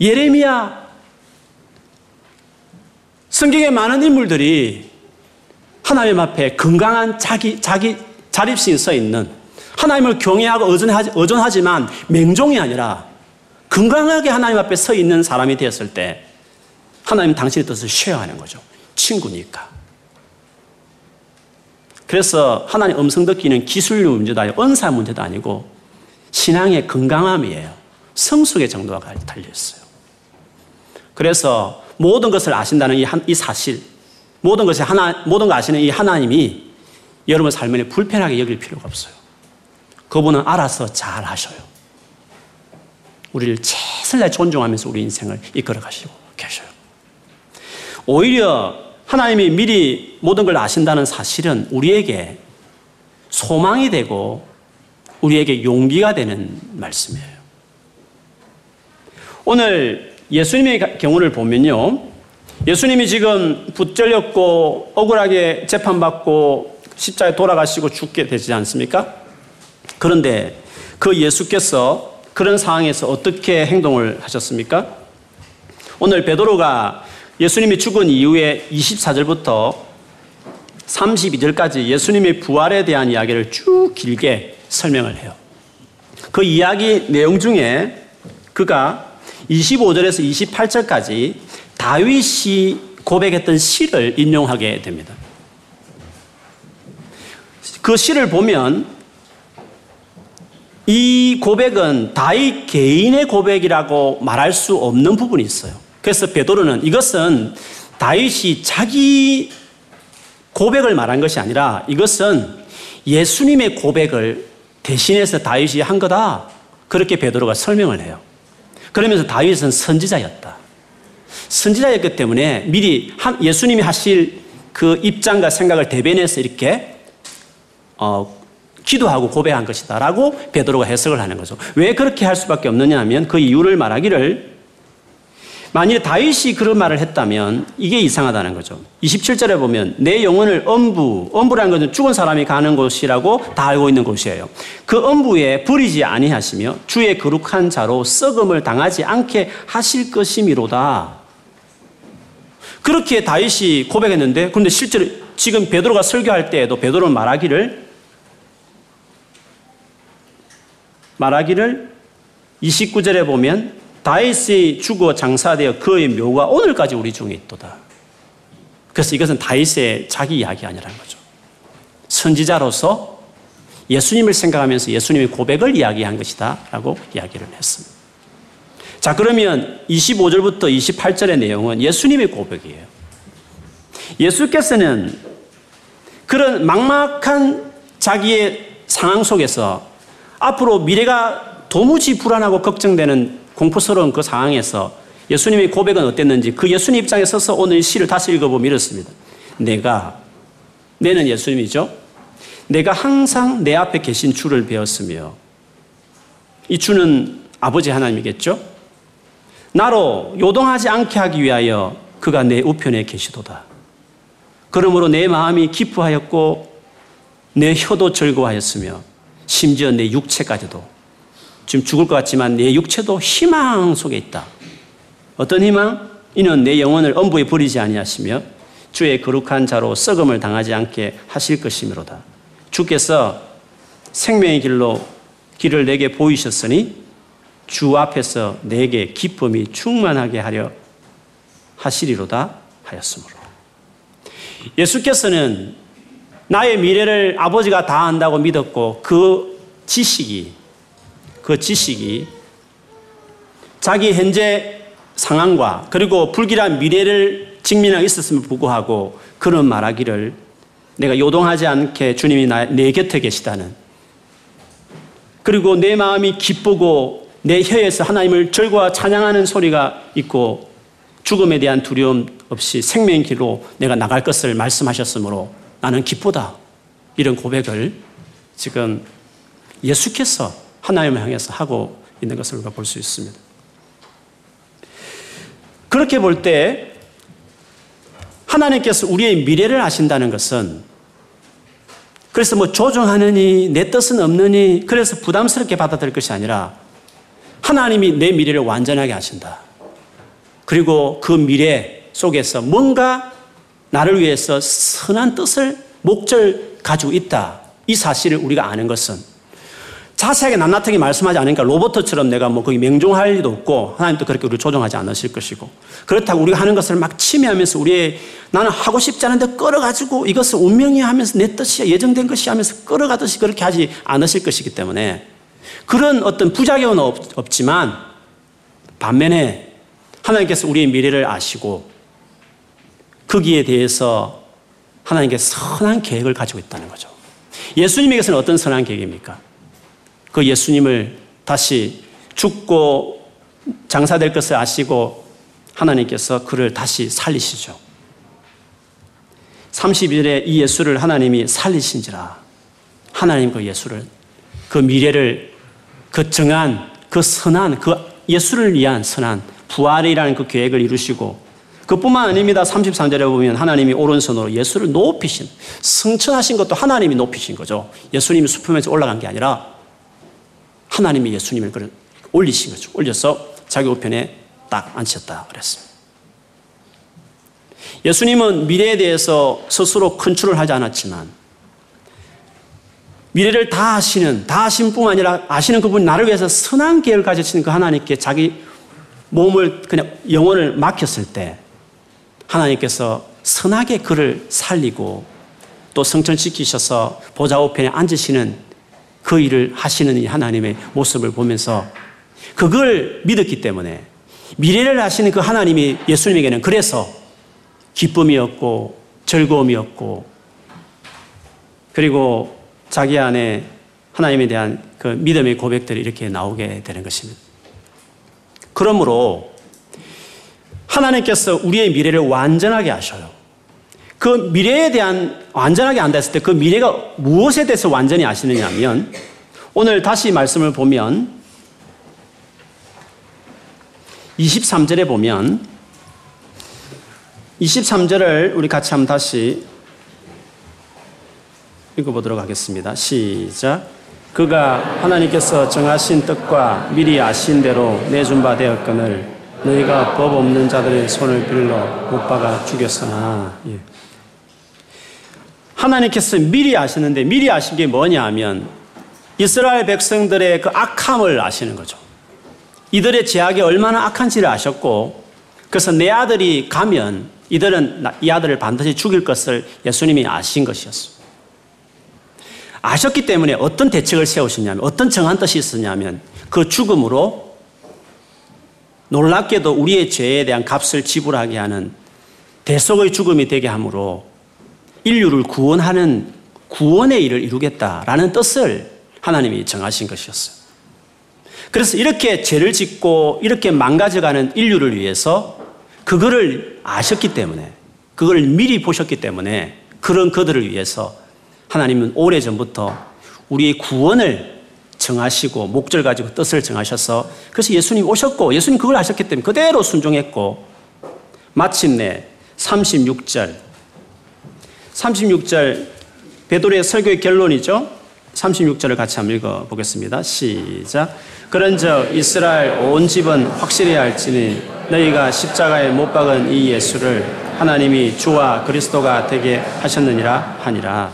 예레미야, 성경의 많은 인물들이 하나님 앞에 건강한 자기, 자기 자립심이 서 있는 하나님을 경외하고 의존하지, 의존하지만 맹종이 아니라 건강하게 하나님 앞에 서 있는 사람이 되었을 때 하나님 당신의 뜻을 쉐어하는 거죠. 친구니까. 그래서 하나님 음성 듣기는 기술력 문제도 아니고 은사 문제도 아니고 신앙의 건강함이에요. 성숙의 정도가 달려있어요. 그래서 모든 것을 아신다는 이, 한, 이 사실, 모든 것이 하나, 모든 걸 아시는 이 하나님이 여러분 삶에 불편하게 여길 필요가 없어요. 그분은 알아서 잘 하셔요. 우리를 최선을 존중하면서 우리 인생을 이끌어 가시고 계셔요. 오히려 하나님이 미리 모든 걸 아신다는 사실은 우리에게 소망이 되고 우리에게 용기가 되는 말씀이에요. 오늘 예수님의 경우를 보면요. 예수님이 지금 붙절렸고 억울하게 재판받고 십자에 돌아가시고 죽게 되지 않습니까? 그런데 그 예수께서 그런 상황에서 어떻게 행동을 하셨습니까? 오늘 베드로가 예수님이 죽은 이후에 24절부터 32절까지 예수님의 부활에 대한 이야기를 쭉 길게 설명을 해요. 그 이야기 내용 중에 그가 25절에서 28절까지 다윗이 고백했던 시를 인용하게 됩니다. 그 시를 보면 이 고백은 다윗 개인의 고백이라고 말할 수 없는 부분이 있어요. 그래서 베드로는 이것은 다윗이 자기 고백을 말한 것이 아니라 이것은 예수님의 고백을 대신해서 다윗이 한 거다. 그렇게 베드로가 설명을 해요. 그러면서 다윗은 선지자였다. 선지자였기 때문에 미리 예수님이 하실 그 입장과 생각을 대변해서 이렇게 어, 기도하고 고백한 것이다라고 베드로가 해석을 하는 거죠. 왜 그렇게 할 수밖에 없느냐 하면 그 이유를 말하기를 만일 다윗이 그런 말을 했다면 이게 이상하다는 거죠. 27절에 보면 내 영혼을 엄부, 엄부라는 것은 죽은 사람이 가는 곳이라고 다 알고 있는 곳이에요. 그 엄부에 버리지 아니하시며 주의 거룩한 자로 썩음을 당하지 않게 하실 것이미로다. 그렇게 다윗이 고백했는데 그런데 실제로 지금 베드로가 설교할 때에도 베드로는 말하기를 말하기를 29절에 보면 다윗이 죽어 장사되어 그의 묘가 오늘까지 우리 중에 있도다. 그래서 이것은 다윗의 자기 이야기 아니라는 거죠. 선지자로서 예수님을 생각하면서 예수님의 고백을 이야기한 것이다. 라고 이야기를 했습니다. 자, 그러면 25절부터 28절의 내용은 예수님의 고백이에요. 예수께서는 그런 막막한 자기의 상황 속에서 앞으로 미래가 도무지 불안하고 걱정되는 공포스러운 그 상황에서 예수님의 고백은 어땠는지 그 예수님 입장에 서서 오늘 시를 다시 읽어보면 이렇습니다. 내가, 내는 예수님이죠. 내가 항상 내 앞에 계신 주를 배웠으며 이 주는 아버지 하나님이겠죠. 나로 요동하지 않게 하기 위하여 그가 내 우편에 계시도다. 그러므로 내 마음이 기뻐하였고 내 혀도 즐거워하였으며 심지어 내 육체까지도 지금 죽을 것 같지만 내 육체도 희망 속에 있다. 어떤 희망? 이는 내 영혼을 엄부에 버리지 아니하시며 주의 거룩한 자로 썩음을 당하지 않게 하실 것이므로다. 주께서 생명의 길로 길을 내게 보이셨으니 주 앞에서 내게 기쁨이 충만하게 하려 하시리로다 하였으므로. 예수께서는 나의 미래를 아버지가 다 안다고 믿었고 그 지식이 그 지식이 자기 현재 상황과 그리고 불길한 미래를 직면하고 있었음을 불구하고 그런 말하기를 내가 요동하지 않게 주님이 나, 내 곁에 계시다는 그리고 내 마음이 기쁘고 내 혀에서 하나님을 절과 찬양하는 소리가 있고 죽음에 대한 두려움 없이 생명 길로 내가 나갈 것을 말씀하셨으므로 나는 기쁘다. 이런 고백을 지금 예수께서 하나님을 향해서 하고 있는 것을 우리가 볼 수 있습니다. 그렇게 볼 때 하나님께서 우리의 미래를 아신다는 것은 그래서 뭐 조종하느니 내 뜻은 없느니 그래서 부담스럽게 받아들일 것이 아니라 하나님이 내 미래를 완전하게 아신다. 그리고 그 미래 속에서 뭔가 나를 위해서 선한 뜻을 목적 가지고 있다. 이 사실을 우리가 아는 것은 자세하게 낱낱하게 말씀하지 않으니까 로버트처럼 내가 뭐 거기 명종할 리도 없고 하나님도 그렇게 우리를 조종하지 않으실 것이고 그렇다고 우리가 하는 것을 막 침해하면서 우리의 나는 하고 싶지 않은데 끌어가지고 이것을 운명이 하면서 내 뜻이야 예정된 것이 하면서 끌어가듯이 그렇게 하지 않으실 것이기 때문에 그런 어떤 부작용은 없, 지만 반면에 하나님께서 우리의 미래를 아시고 거기에 대해서 하나님께 선한 계획을 가지고 있다는 거죠. 예수님에게서는 어떤 선한 계획입니까? 그 예수님을 다시 죽고 장사될 것을 아시고 하나님께서 그를 다시 살리시죠. 30일에 이 예수를 하나님이 살리신지라 하나님 그 예수를 그 미래를 그 정한 그 선한 그 예수를 위한 선한 부활이라는 그 계획을 이루시고 그뿐만 아닙니다. 33절에 보면 하나님이 오른손으로 예수를 높이신 승천하신 것도 하나님이 높이신 거죠. 예수님이 수품에서 올라간 게 아니라 하나님이 예수님을 그를 올리신 거죠. 올려서 자기 우편에 딱 앉혔다 그랬습니다. 예수님은 미래에 대해서 스스로 컨트롤 하지 않았지만 미래를 다 아시는, 다 아신 뿐만 아니라 아시는 그분이 나를 위해서 선한 계획을 가지신 그 하나님께 자기 몸을 그냥 영혼을 맡겼을 때 하나님께서 선하게 그를 살리고 또 성천시키셔서 보좌 우편에 앉으시는 그 일을 하시는 이 하나님의 모습을 보면서 그걸 믿었기 때문에 미래를 하시는 그 하나님이 예수님에게는 그래서 기쁨이었고 즐거움이었고 그리고 자기 안에 하나님에 대한 그 믿음의 고백들이 이렇게 나오게 되는 것입니다. 그러므로 하나님께서 우리의 미래를 완전하게 하셔요. 그 미래에 대한 완전하게 안다 했을 때 그 미래가 무엇에 대해서 완전히 아시느냐 하면 오늘 다시 말씀을 보면 23절에 보면 23절을 우리 같이 한번 다시 읽어보도록 하겠습니다. 시작. 그가 하나님께서 정하신 뜻과 미리 아신 대로 내준 바 되었거늘 너희가 법 없는 자들의 손을 빌러 못 박아 죽였으나 예. 하나님께서 미리 아시는데 미리 아신 게 뭐냐 하면 이스라엘 백성들의 그 악함을 아시는 거죠. 이들의 제약이 얼마나 악한지를 아셨고 그래서 내 아들이 가면 이들은 이 아들을 반드시 죽일 것을 예수님이 아신 것이었어. 아셨기 때문에 어떤 대책을 세우시냐면 어떤 정한 뜻이 있었냐면 그 죽음으로 놀랍게도 우리의 죄에 대한 값을 지불하게 하는 대속의 죽음이 되게 함으로 인류를 구원하는 구원의 일을 이루겠다라는 뜻을 하나님이 정하신 것이었어요. 그래서 이렇게 죄를 짓고 이렇게 망가져가는 인류를 위해서 그거를 아셨기 때문에 그걸 미리 보셨기 때문에 그런 그들을 위해서 하나님은 오래전부터 우리의 구원을 정하시고 목적 가지고 뜻을 정하셔서 그래서 예수님 오셨고 예수님 그걸 아셨기 때문에 그대로 순종했고 마침내 36절 36절 베드로의 설교의 결론이죠. 36절을 같이 한번 읽어 보겠습니다. 시작. 그런즉 이스라엘 온 집은 확실히 알지니 너희가 십자가에 못 박은 이 예수를 하나님이 주와 그리스도가 되게 하셨느니라 하니라.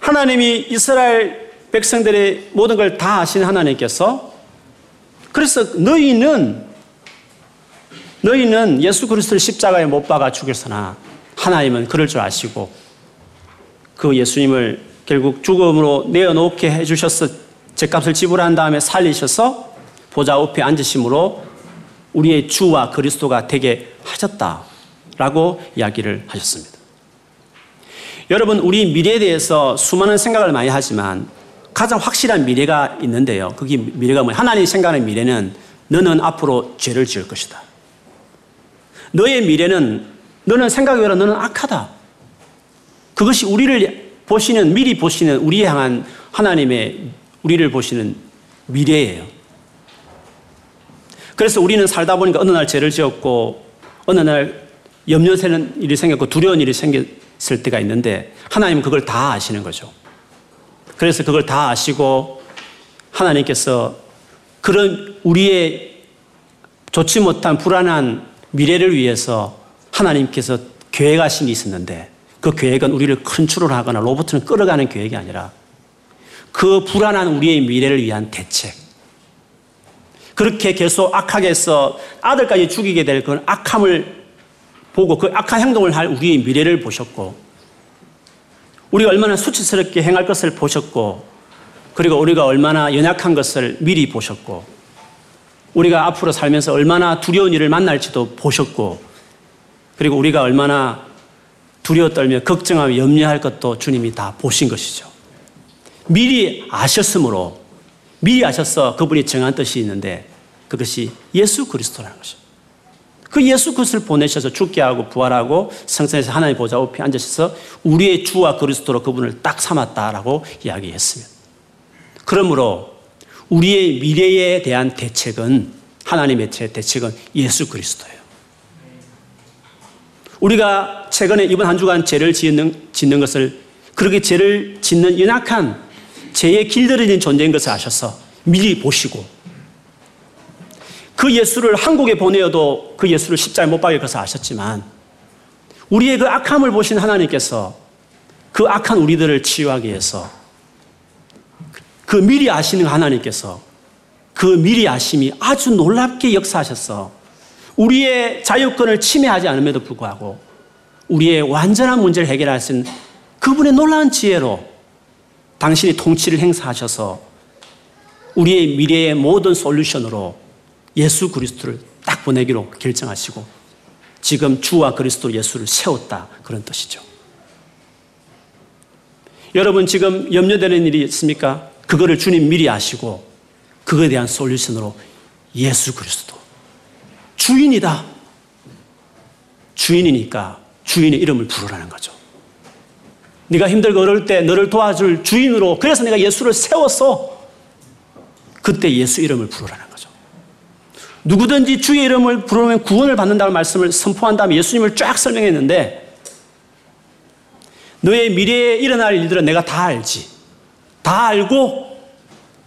하나님이 이스라엘 백성들의 모든 걸 다 아신 하나님께서 그래서 너희는 너희는 예수 그리스도를 십자가에 못 박아 죽였으나 하나님은 그럴 줄 아시고 그 예수님을 결국 죽음으로 내어놓게 해주셔서 죄값을 지불한 다음에 살리셔서 보좌 옆에 앉으심으로 우리의 주와 그리스도가 되게 하셨다라고 이야기를 하셨습니다. 여러분, 우리 미래에 대해서 수많은 생각을 많이 하지만 가장 확실한 미래가 있는데요. 그게 미래가 뭐냐? 하나님 생각하는 미래는 너는 앞으로 죄를 지을 것이다. 너의 미래는 너는 생각해보라 너는 악하다. 그것이 우리를 보시는 미리 보시는 우리 향한 하나님의 우리를 보시는 미래예요. 그래서 우리는 살다 보니까 어느 날 죄를 지었고 어느 날 염려되는 일이 생겼고 두려운 일이 생겼을 때가 있는데 하나님은 그걸 다 아시는 거죠. 그래서 그걸 다 아시고 하나님께서 그런 우리의 좋지 못한 불안한 미래를 위해서 하나님께서 계획하신 게 있었는데 그 계획은 우리를 컨트롤하거나 로봇을 끌어가는 계획이 아니라 그 불안한 우리의 미래를 위한 대책. 그렇게 계속 악하게 해서 아들까지 죽이게 될 그런 악함을 보고 그 악한 행동을 할 우리의 미래를 보셨고, 우리가 얼마나 수치스럽게 행할 것을 보셨고, 그리고 우리가 얼마나 연약한 것을 미리 보셨고, 우리가 앞으로 살면서 얼마나 두려운 일을 만날지도 보셨고, 그리고 우리가 얼마나 두려워 떨며 걱정하며 염려할 것도 주님이 다 보신 것이죠. 미리 아셨으므로, 미리 아셔서 그분이 정한 뜻이 있는데, 그것이 예수 그리스도라는 것이죠. 그 예수 그리스도를 보내셔서 죽게 하고 부활하고 성전에서 하나님 보좌 앞에 앉으셔서 우리의 주와 그리스도로 그분을 딱 삼았다라고 이야기했습니다. 그러므로 우리의 미래에 대한 대책은 하나님의 대책은 예수 그리스도예요. 우리가 최근에 이번 한 주간 죄를 짓는, 짓는 것을 그렇게 죄를 짓는 연약한 죄에 길들여진 존재인 것을 아셔서 미리 보시고 그 예수를 한국에 보내어도 그 예수를 십자에 못 박일 것을 아셨지만 우리의 그 악함을 보신 하나님께서 그 악한 우리들을 치유하기 위해서 그 미리 아시는 하나님께서 그 미리 아심이 아주 놀랍게 역사하셔서 우리의 자유권을 침해하지 않음에도 불구하고 우리의 완전한 문제를 있는 그분의 놀라운 지혜로 당신이 통치를 행사하셔서 우리의 미래의 모든 솔루션으로 예수 그리스도를 딱 보내기로 결정하시고 지금 주와 그리스도 예수를 세웠다 그런 뜻이죠. 여러분 지금 염려되는 일이 있습니까? 그거를 주님 미리 아시고 그거에 대한 솔루션으로 예수 그리스도 주인이다. 주인이니까 주인의 이름을 부르라는 거죠. 네가 힘들고 어려울 때 너를 도와줄 주인으로 그래서 내가 예수를 세웠어. 그때 예수 이름을 부르라는 거죠. 누구든지 주의 이름을 부르면 구원을 받는다는 말씀을 선포한 다음에 예수님을 쫙 설명했는데 너의 미래에 일어날 일들은 내가 다 알지. 다 알고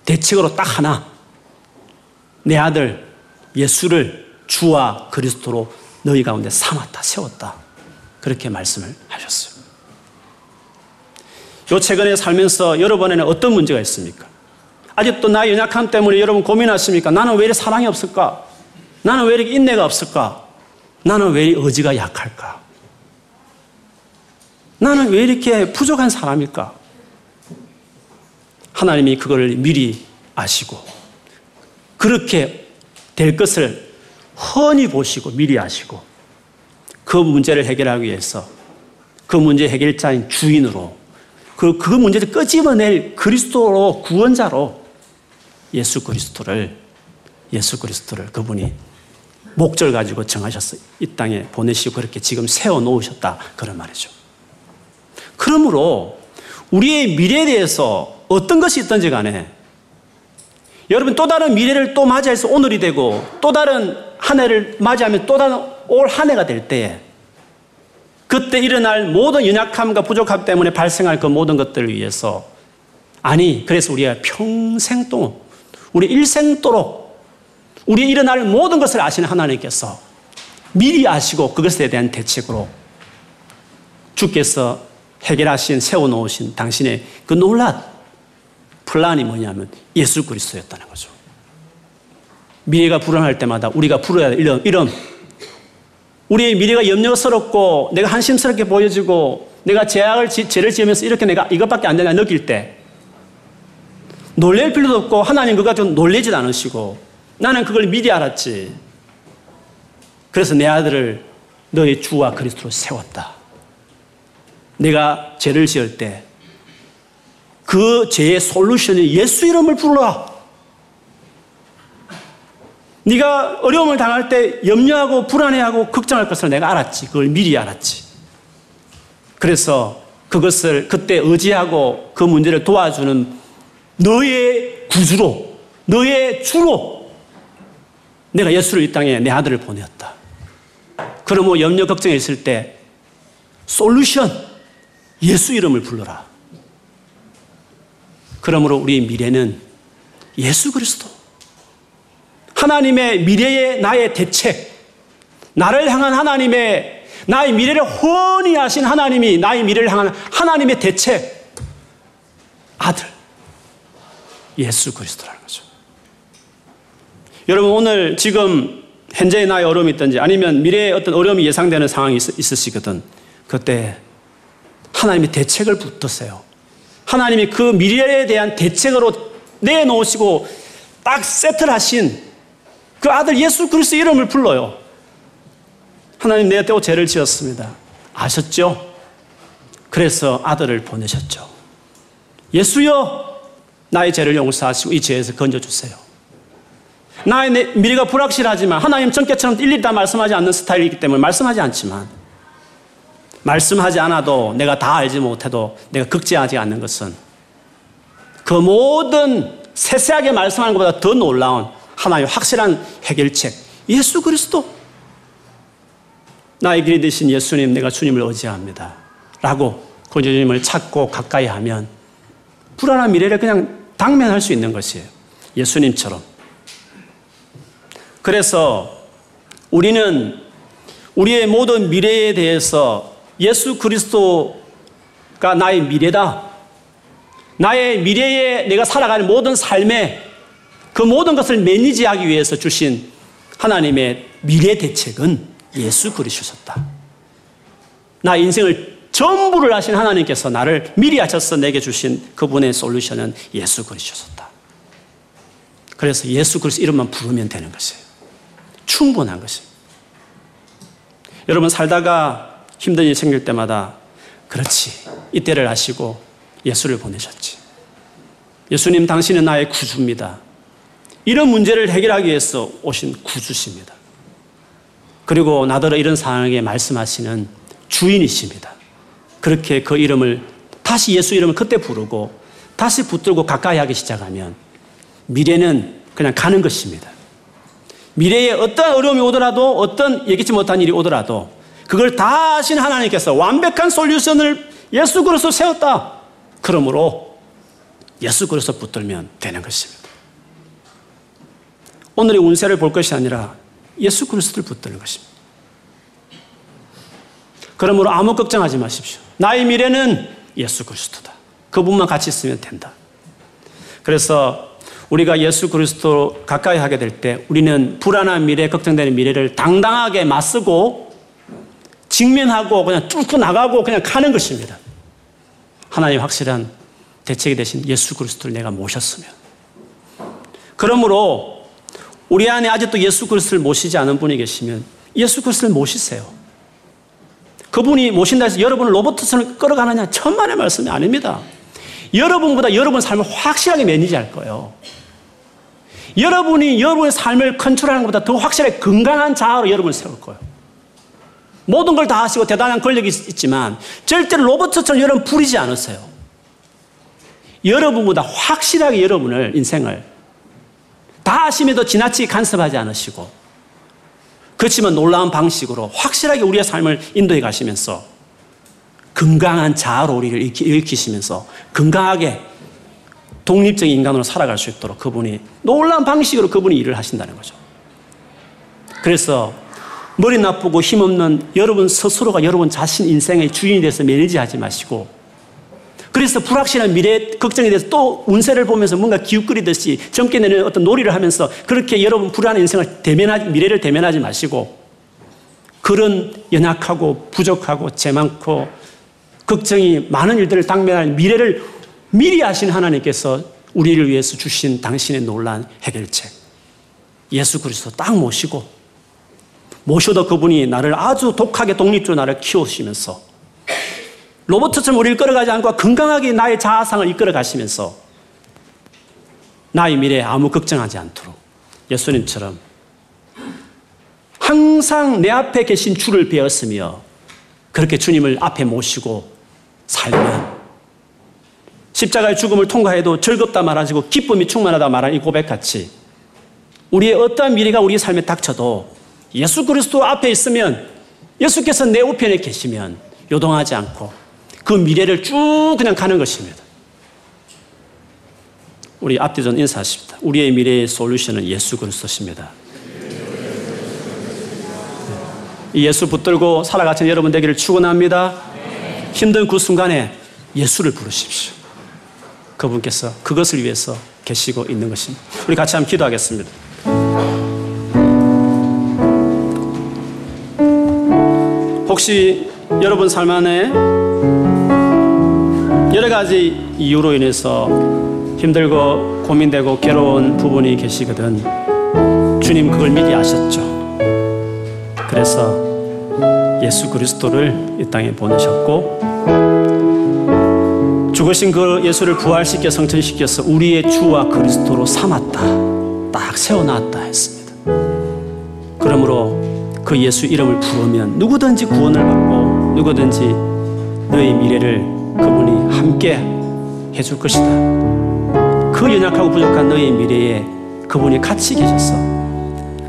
대책으로 딱 하나. 내 아들 예수를 주와 그리스도로 너희 가운데 삼았다, 세웠다. 그렇게 말씀을 하셨어요. 요 최근에 살면서 여러분에는 어떤 문제가 있습니까? 아직도 나의 연약함 때문에 여러분 고민하십니까? 나는 왜 이렇게 사랑이 없을까? 나는 왜 이렇게 인내가 없을까? 나는 왜 이렇게 의지가 약할까? 나는 왜 이렇게 부족한 사람일까? 하나님이 그걸 미리 아시고 그렇게 될 것을 훤히 보시고 미리 아시고 그 문제를 해결하기 위해서 그 문제 해결자인 주인으로 그, 그 문제를 끄집어낼 그리스도로 구원자로 예수 그리스도를 예수 그리스도를 그분이 목적 가지고 정하셨어. 이 땅에 보내시고 그렇게 지금 세워 놓으셨다. 그런 말이죠. 그러므로 우리의 미래에 대해서 어떤 것이 있든지 간에 여러분 또 다른 미래를 또 맞이해서 오늘이 되고 또 다른 한 해를 맞이하면 또 다른 올 한 해가 될 때에 그때 일어날 모든 연약함과 부족함 때문에 발생할 그 모든 것들을 위해서 아니 그래서 우리가 평생 동안 우리 일생도록 우리 일어날 모든 것을 아시는 하나님께서 미리 아시고 그것에 대한 대책으로 주께서 해결하신 세워놓으신 당신의 그 놀란 플란이 뭐냐면 예수 그리스도였다는 거죠. 미래가 불안할 때마다 우리가 부어야 될 이런, 이런 우리의 미래가 염려스럽고 내가 한심스럽게 보여지고 내가 죄악을, 죄를 지으면서 이렇게 내가 이것밖에 안 되나 느낄 때 놀랄 필요도 없고 하나님 그거 가지고 놀래지도 않으시고 나는 그걸 미리 알았지. 그래서 내 아들을 너의 주와 그리스도로 세웠다. 내가 죄를 지을 때 그 죄의 솔루션이 예수 이름을 부르라. 네가 어려움을 당할 때 염려하고 불안해하고 걱정할 것을 내가 알았지. 그걸 미리 알았지. 그래서 그것을 그때 의지하고 그 문제를 도와주는 너의 구주로, 너의 주로 내가 예수를 이 땅에 내 아들을 보내었다. 그러므 염려 걱정이 있을 때 솔루션 예수 이름을 불러라. 그러므로 우리 미래는 예수 그리스도. 하나님의 미래의 나의 대책, 나를 향한 하나님의 나의 미래를 훤히 하신 하나님이 나의 미래를 향한 하나님의 대책, 아들, 예수 그리스도라는 거죠. 여러분 오늘 지금 현재의 나의 어려움이 있든지 아니면 미래의 어떤 어려움이 예상되는 상황이 있, 있으시거든. 그때 하나님이 대책을 붙드세요. 하나님이 그 미래에 대한 대책으로 내놓으시고 딱 세트를 하신 그 아들 예수 그리스도 이름을 불러요. 하나님 내 때고 죄를 지었습니다. 아셨죠? 그래서 아들을 보내셨죠. 예수여 나의 죄를 용서하시고 이 죄에서 건져주세요. 나의 미래가 불확실하지만 하나님 전께처럼 일일이 다 말씀하지 않는 스타일이기 때문에 말씀하지 않지만 말씀하지 않아도 내가 다 알지 못해도 내가 극제하지 않는 것은 그 모든 세세하게 말씀하는 것보다 더 놀라운 하나의 확실한 해결책 예수 그리스도. 나의 길이 되신 예수님 내가 주님을 의지합니다. 라고 그 주님을 찾고 가까이 하면 불안한 미래를 그냥 당면할 수 있는 것이에요. 예수님처럼. 그래서 우리는 우리의 모든 미래에 대해서 예수 그리스도가 나의 미래다. 나의 미래에 내가 살아가는 모든 삶에 그 모든 것을 매니지하기 위해서 주신 하나님의 미래 대책은 예수 그리스도셨다. 나 인생을 전부를 하신 하나님께서 나를 미리 하셔서 내게 주신 그분의 솔루션은 예수 그리스도셨다. 그래서 예수 그리스도 이름만 부르면 되는 것이에요. 충분한 것입니다. 여러분 살다가 힘든 일이 생길 때마다 그렇지 이때를 아시고 예수를 보내셨지. 예수님 당신은 나의 구주입니다. 이런 문제를 해결하기 위해서 오신 구주십니다. 그리고 나더러 이런 상황에 말씀하시는 주인이십니다. 그렇게 그 이름을 다시 예수 이름을 그때 부르고 다시 붙들고 가까이 하기 시작하면 미래는 그냥 가는 것입니다. 미래에 어떤 어려움이 오더라도 어떤 예기치 못한 일이 오더라도 그걸 다 하신 하나님께서 완벽한 솔루션을 예수 그리스도 세웠다. 그러므로 예수 그리스도 붙들면 되는 것입니다. 오늘의 운세를 볼 것이 아니라 예수 그리스도를 붙드는 것입니다. 그러므로 아무 걱정하지 마십시오. 나의 미래는 예수 그리스도다. 그분만 같이 있으면 된다. 그래서 우리가 예수 그리스도 가까이 하게 될 때 우리는 불안한 미래, 걱정되는 미래를 당당하게 맞서고 직면하고 그냥 뚫고 나가고 그냥 가는 것입니다. 하나님 확실한 대책이 되신 예수 그리스도를 내가 모셨으면. 그러므로 우리 안에 아직도 예수 그리스도를 모시지 않은 분이 계시면 예수 그리스도를 모시세요. 그분이 모신다 해서 여러분을 로버트처럼 끌어가느냐? 천만의 말씀이 아닙니다. 여러분보다 여러분 삶을 확실하게 매니지 할 거예요. 여러분이 여러분의 삶을 컨트롤하는 것보다 더 확실하게 건강한 자아로 여러분을 세울 거예요. 모든 걸 다 하시고 대단한 권력이 있지만 절대로 로버트처럼 여러분 부리지 않으세요. 여러분보다 확실하게 여러분을 인생을 다 하심에도 지나치게 간섭하지 않으시고 그렇지만 놀라운 방식으로 확실하게 우리의 삶을 인도해 가시면서 건강한 자아로 우리를 일으키시면서 건강하게 독립적인 인간으로 살아갈 수 있도록 그분이 놀라운 방식으로 그분이 일을 하신다는 거죠. 그래서 머리 나쁘고 힘없는 여러분 스스로가 여러분 자신 인생의 주인이 돼서 매니지하지 마시고 그래서 불확실한 미래 걱정에 대해서 또 운세를 보면서 뭔가 기웃거리듯이 젊게 내는 어떤 놀이를 하면서 그렇게 여러분 불안한 인생을 대면하지, 미래를 대면하지 마시고 그런 연약하고 부족하고 죄 많고 걱정이 많은 일들을 당면할 미래를 미리 아신 하나님께서 우리를 위해서 주신 당신의 놀란 해결책. 예수 그리스도 딱 모시고 모셔도 그분이 나를 아주 독하게 독립적으로 나를 키우시면서 로버트처럼 우리를 끌어가지 않고 건강하게 나의 자아상을 이끌어 가시면서 나의 미래에 아무 걱정하지 않도록 예수님처럼 항상 내 앞에 계신 주를 배웠으며 그렇게 주님을 앞에 모시고 살면 십자가의 죽음을 통과해도 즐겁다 말하시고 기쁨이 충만하다 말하는 이 고백같이 우리의 어떠한 미래가 우리 삶에 닥쳐도 예수 그리스도 앞에 있으면 예수께서 내 우편에 계시면 요동하지 않고 그 미래를 쭉 그냥 가는 것입니다. 우리 앞뒤전 인사하십니다. 우리의 미래의 솔루션은 예수 그리스도십니다. 예수 붙들고 살아가신 여러분 되기를 축원합니다. 힘든 그 순간에 예수를 부르십시오. 그분께서 그것을 위해서 계시고 있는 것입니다. 우리 같이 한번 기도하겠습니다. 혹시 여러분 삶 안에 여러 가지 이유로 인해서 힘들고 고민되고 괴로운 부분이 계시거든 주님 그걸 미리 아셨죠. 그래서 예수 그리스도를 이 땅에 보내셨고 죽으신 그 예수를 부활시켜 성천시켜서 우리의 주와 그리스도로 삼았다. 딱 세워놨다 했습니다. 그러므로 그 예수 이름을 부르면 누구든지 구원을 받고 누구든지 너의 미래를 그분이 함께 해줄 것이다. 그 연약하고 부족한 너의 미래에 그분이 같이 계셨어.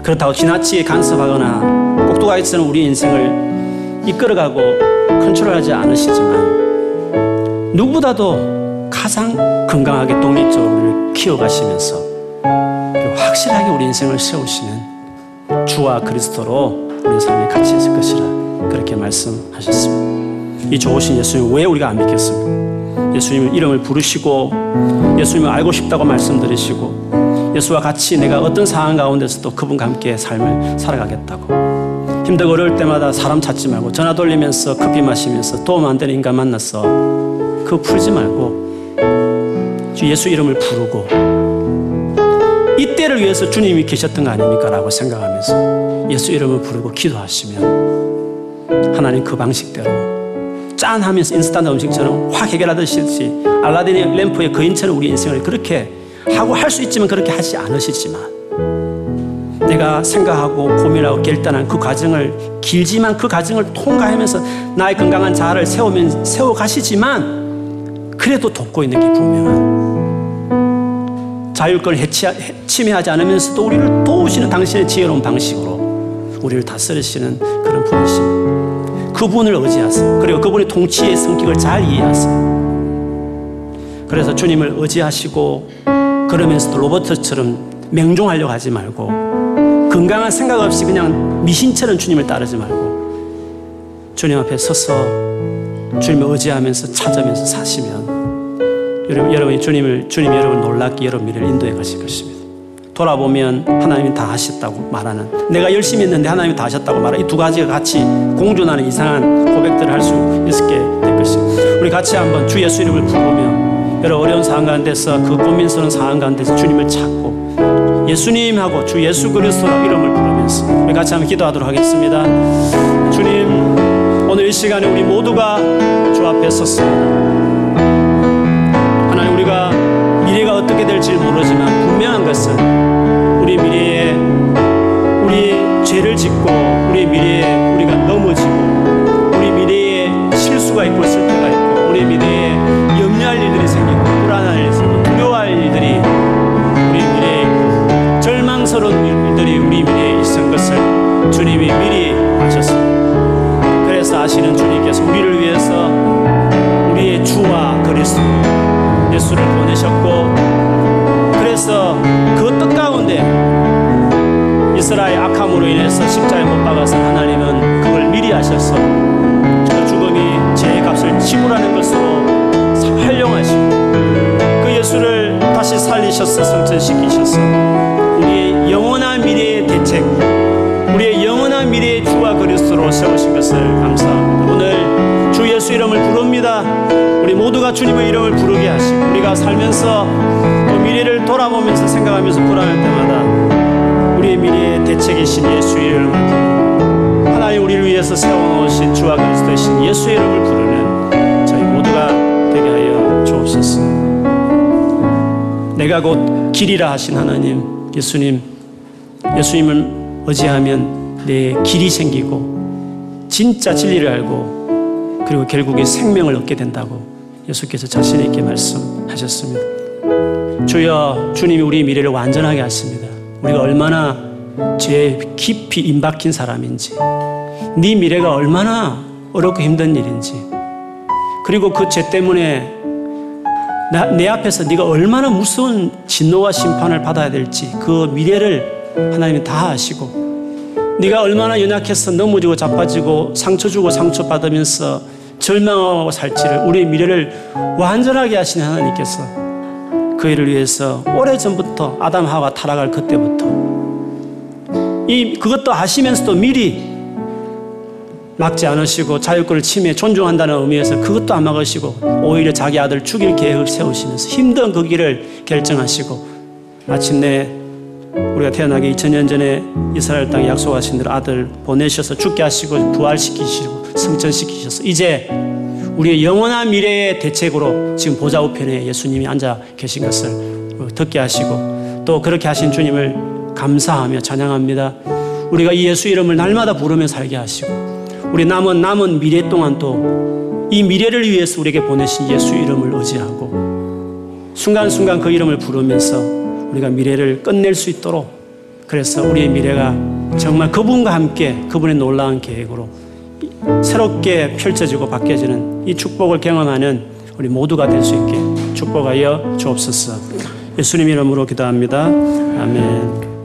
그렇다고 지나치게 간섭하거나 꼭두가 있는 우리 인생을 이끌어가고 컨트롤하지 않으시지만 누구보다도 가장 건강하게 독립적으로 키워가시면서 확실하게 우리 인생을 세우시는 주와 그리스도로 우리 삶이 같이 있을 것이라 그렇게 말씀하셨습니다. 이 좋으신 예수님 왜 우리가 안 믿겠습니까? 예수님 이름을 부르시고 예수님을 알고 싶다고 말씀드리시고 예수와 같이 내가 어떤 상황 가운데서도 그분과 함께 삶을 살아가겠다고 힘들고 어려울 때마다 사람 찾지 말고 전화 돌리면서 커피 마시면서 도움 안 되는 인간 만나서 그거 풀지 말고 예수 이름을 부르고 이때를 위해서 주님이 계셨던 거 아닙니까? 라고 생각하면서 예수 이름을 부르고 기도하시면 하나님 그 방식대로 짠 하면서 인스턴트 음식처럼 확 해결하듯이 알라딘의 램프의 거인처럼 우리 인생을 그렇게 하고 할 수 있지만 그렇게 하지 않으시지만 내가 생각하고 고민하고 결단한 그 과정을 길지만 그 과정을 통과하면서 나의 건강한 자아를 세우면 세워 가시지만 그래도 돕고 있는 게 분명한 자율권을 해치, 침해하지 않으면서도 우리를 도우시는 당신의 지혜로운 방식으로 우리를 다스리시는 그런 분이십니다. 그분을 의지하세요. 그리고 그분의 통치의 성격을 잘 이해하세요. 그래서 주님을 의지하시고 그러면서도 로버트처럼 맹종하려고 하지 말고 건강한 생각 없이 그냥 미신처럼 주님을 따르지 말고 주님 앞에 서서 주님을 의지하면서 찾으면서 사시면 여러분, 여러분이 주님을, 주님 여러분 놀랍게 여러분 미래를 인도해 가실 것입니다. 돌아보면 하나님이 다 하셨다고 말하는 내가 열심히 했는데 하나님이 다 하셨다고 말하는 이 두 가지가 같이 공존하는 이상한 고백들을 할 수 있게 될 것입니다. 우리 같이 한번 주 예수 이름을 부르며 여러 어려운 상황 가운데서 그 고민스러운 상황 가운데서 주님을 찾고 예수님하고 주 예수 그리스도라고 이름을 부르면서 우리 같이 한번 기도하도록 하겠습니다. 주님 오늘 이 시간에 우리 모두가 주 앞에 섰습니다. 우리가 미래가 어떻게 될지 모르지만 것은 우리 미래에 우리 죄를 짓고 우리 미래에 우리가 넘어지고 우리 미래에 실수가 있고 실패가 있고 우리 미래에 염려할 일들이 생기고 불안할 일이 생기고 두려워할 일들이 우리 미래에 절망스러운 일들이 우리 미래에 있을 것을 주님이 미리 아셨습니다. 그래서 아시는 주님께서 우리를 위해서 우리의 주와 그리스도 예수를 보내셨고 그래서 그 뜻 가운데 이스라엘 악함으로 인해서 십자에 못 박아서 하나님은 그걸 미리 하셔서 그 죽음이 제 값을 지불하는 것으로 활용하시고 그 예수를 다시 살리셔서 성천시키셔서 우리의 영원한 미래의 대책 우리의 영원한 미래의 주와 그리스도로 세우신 것을 감사합니다. 오늘 주 예수 이름을 부릅니다. 우리 모두가 주님의 이름을 부르게 하시고 우리가 살면서 그 미래를 돌아보면서 생각하면서 불안할 때마다 우리의 미래의 대책이신 예수의 이름을 부르고 하나님 우리를 위해서 세워놓으신 주와 그리스도이신 예수의 이름을 부르는 저희 모두가 되게 하여 주옵소서. 내가 곧 길이라 하신 하나님 예수님 예수님을 의지하면 내 길이 생기고 진짜 진리를 알고 그리고 결국에 생명을 얻게 된다고 예수께서 자신 있게 말씀하셨습니다. 주여 주님이 우리 미래를 완전하게 하십니다. 우리가 얼마나 죄에 깊이 임박힌 사람인지 네 미래가 얼마나 어렵고 힘든 일인지 그리고 그 죄 때문에 나, 내 앞에서 네가 얼마나 무서운 진노와 심판을 받아야 될지 그 미래를 하나님이 다 아시고 네가 얼마나 연약해서 넘어지고 자빠지고 상처 주고 상처 받으면서 절망하고 살지를 우리의 미래를 완전하게 하시는 하나님께서 그 일을 위해서 오래전부터 아담 하와 타락할 그때부터 이 그것도 하시면서도 미리 막지 않으시고 자유권을 침해 존중한다는 의미에서 그것도 안 막으시고 오히려 자기 아들 죽일 계획을 세우시면서 힘든 그 길을 결정하시고 마침내 우리가 태어나기 2000년 전에 이스라엘 땅에 약속하신 대로 아들 보내셔서 죽게 하시고 부활시키시고 성천시키셔서 이제 우리의 영원한 미래의 대책으로 지금 보좌 우편에 예수님이 앉아 계신 것을 듣게 하시고 또 그렇게 하신 주님을 감사하며 찬양합니다. 우리가 이 예수 이름을 날마다 부르며 살게 하시고 우리 남은 남은 미래 동안 또 이 미래를 위해서 우리에게 보내신 예수 이름을 의지하고 순간순간 그 이름을 부르면서 우리가 미래를 끝낼 수 있도록 그래서 우리의 미래가 정말 그분과 함께 그분의 놀라운 계획으로 새롭게 펼쳐지고 바뀌어지는 이 축복을 경험하는 우리 모두가 될 수 있게 축복하여 주옵소서. 예수님 이름으로 기도합니다. 아멘.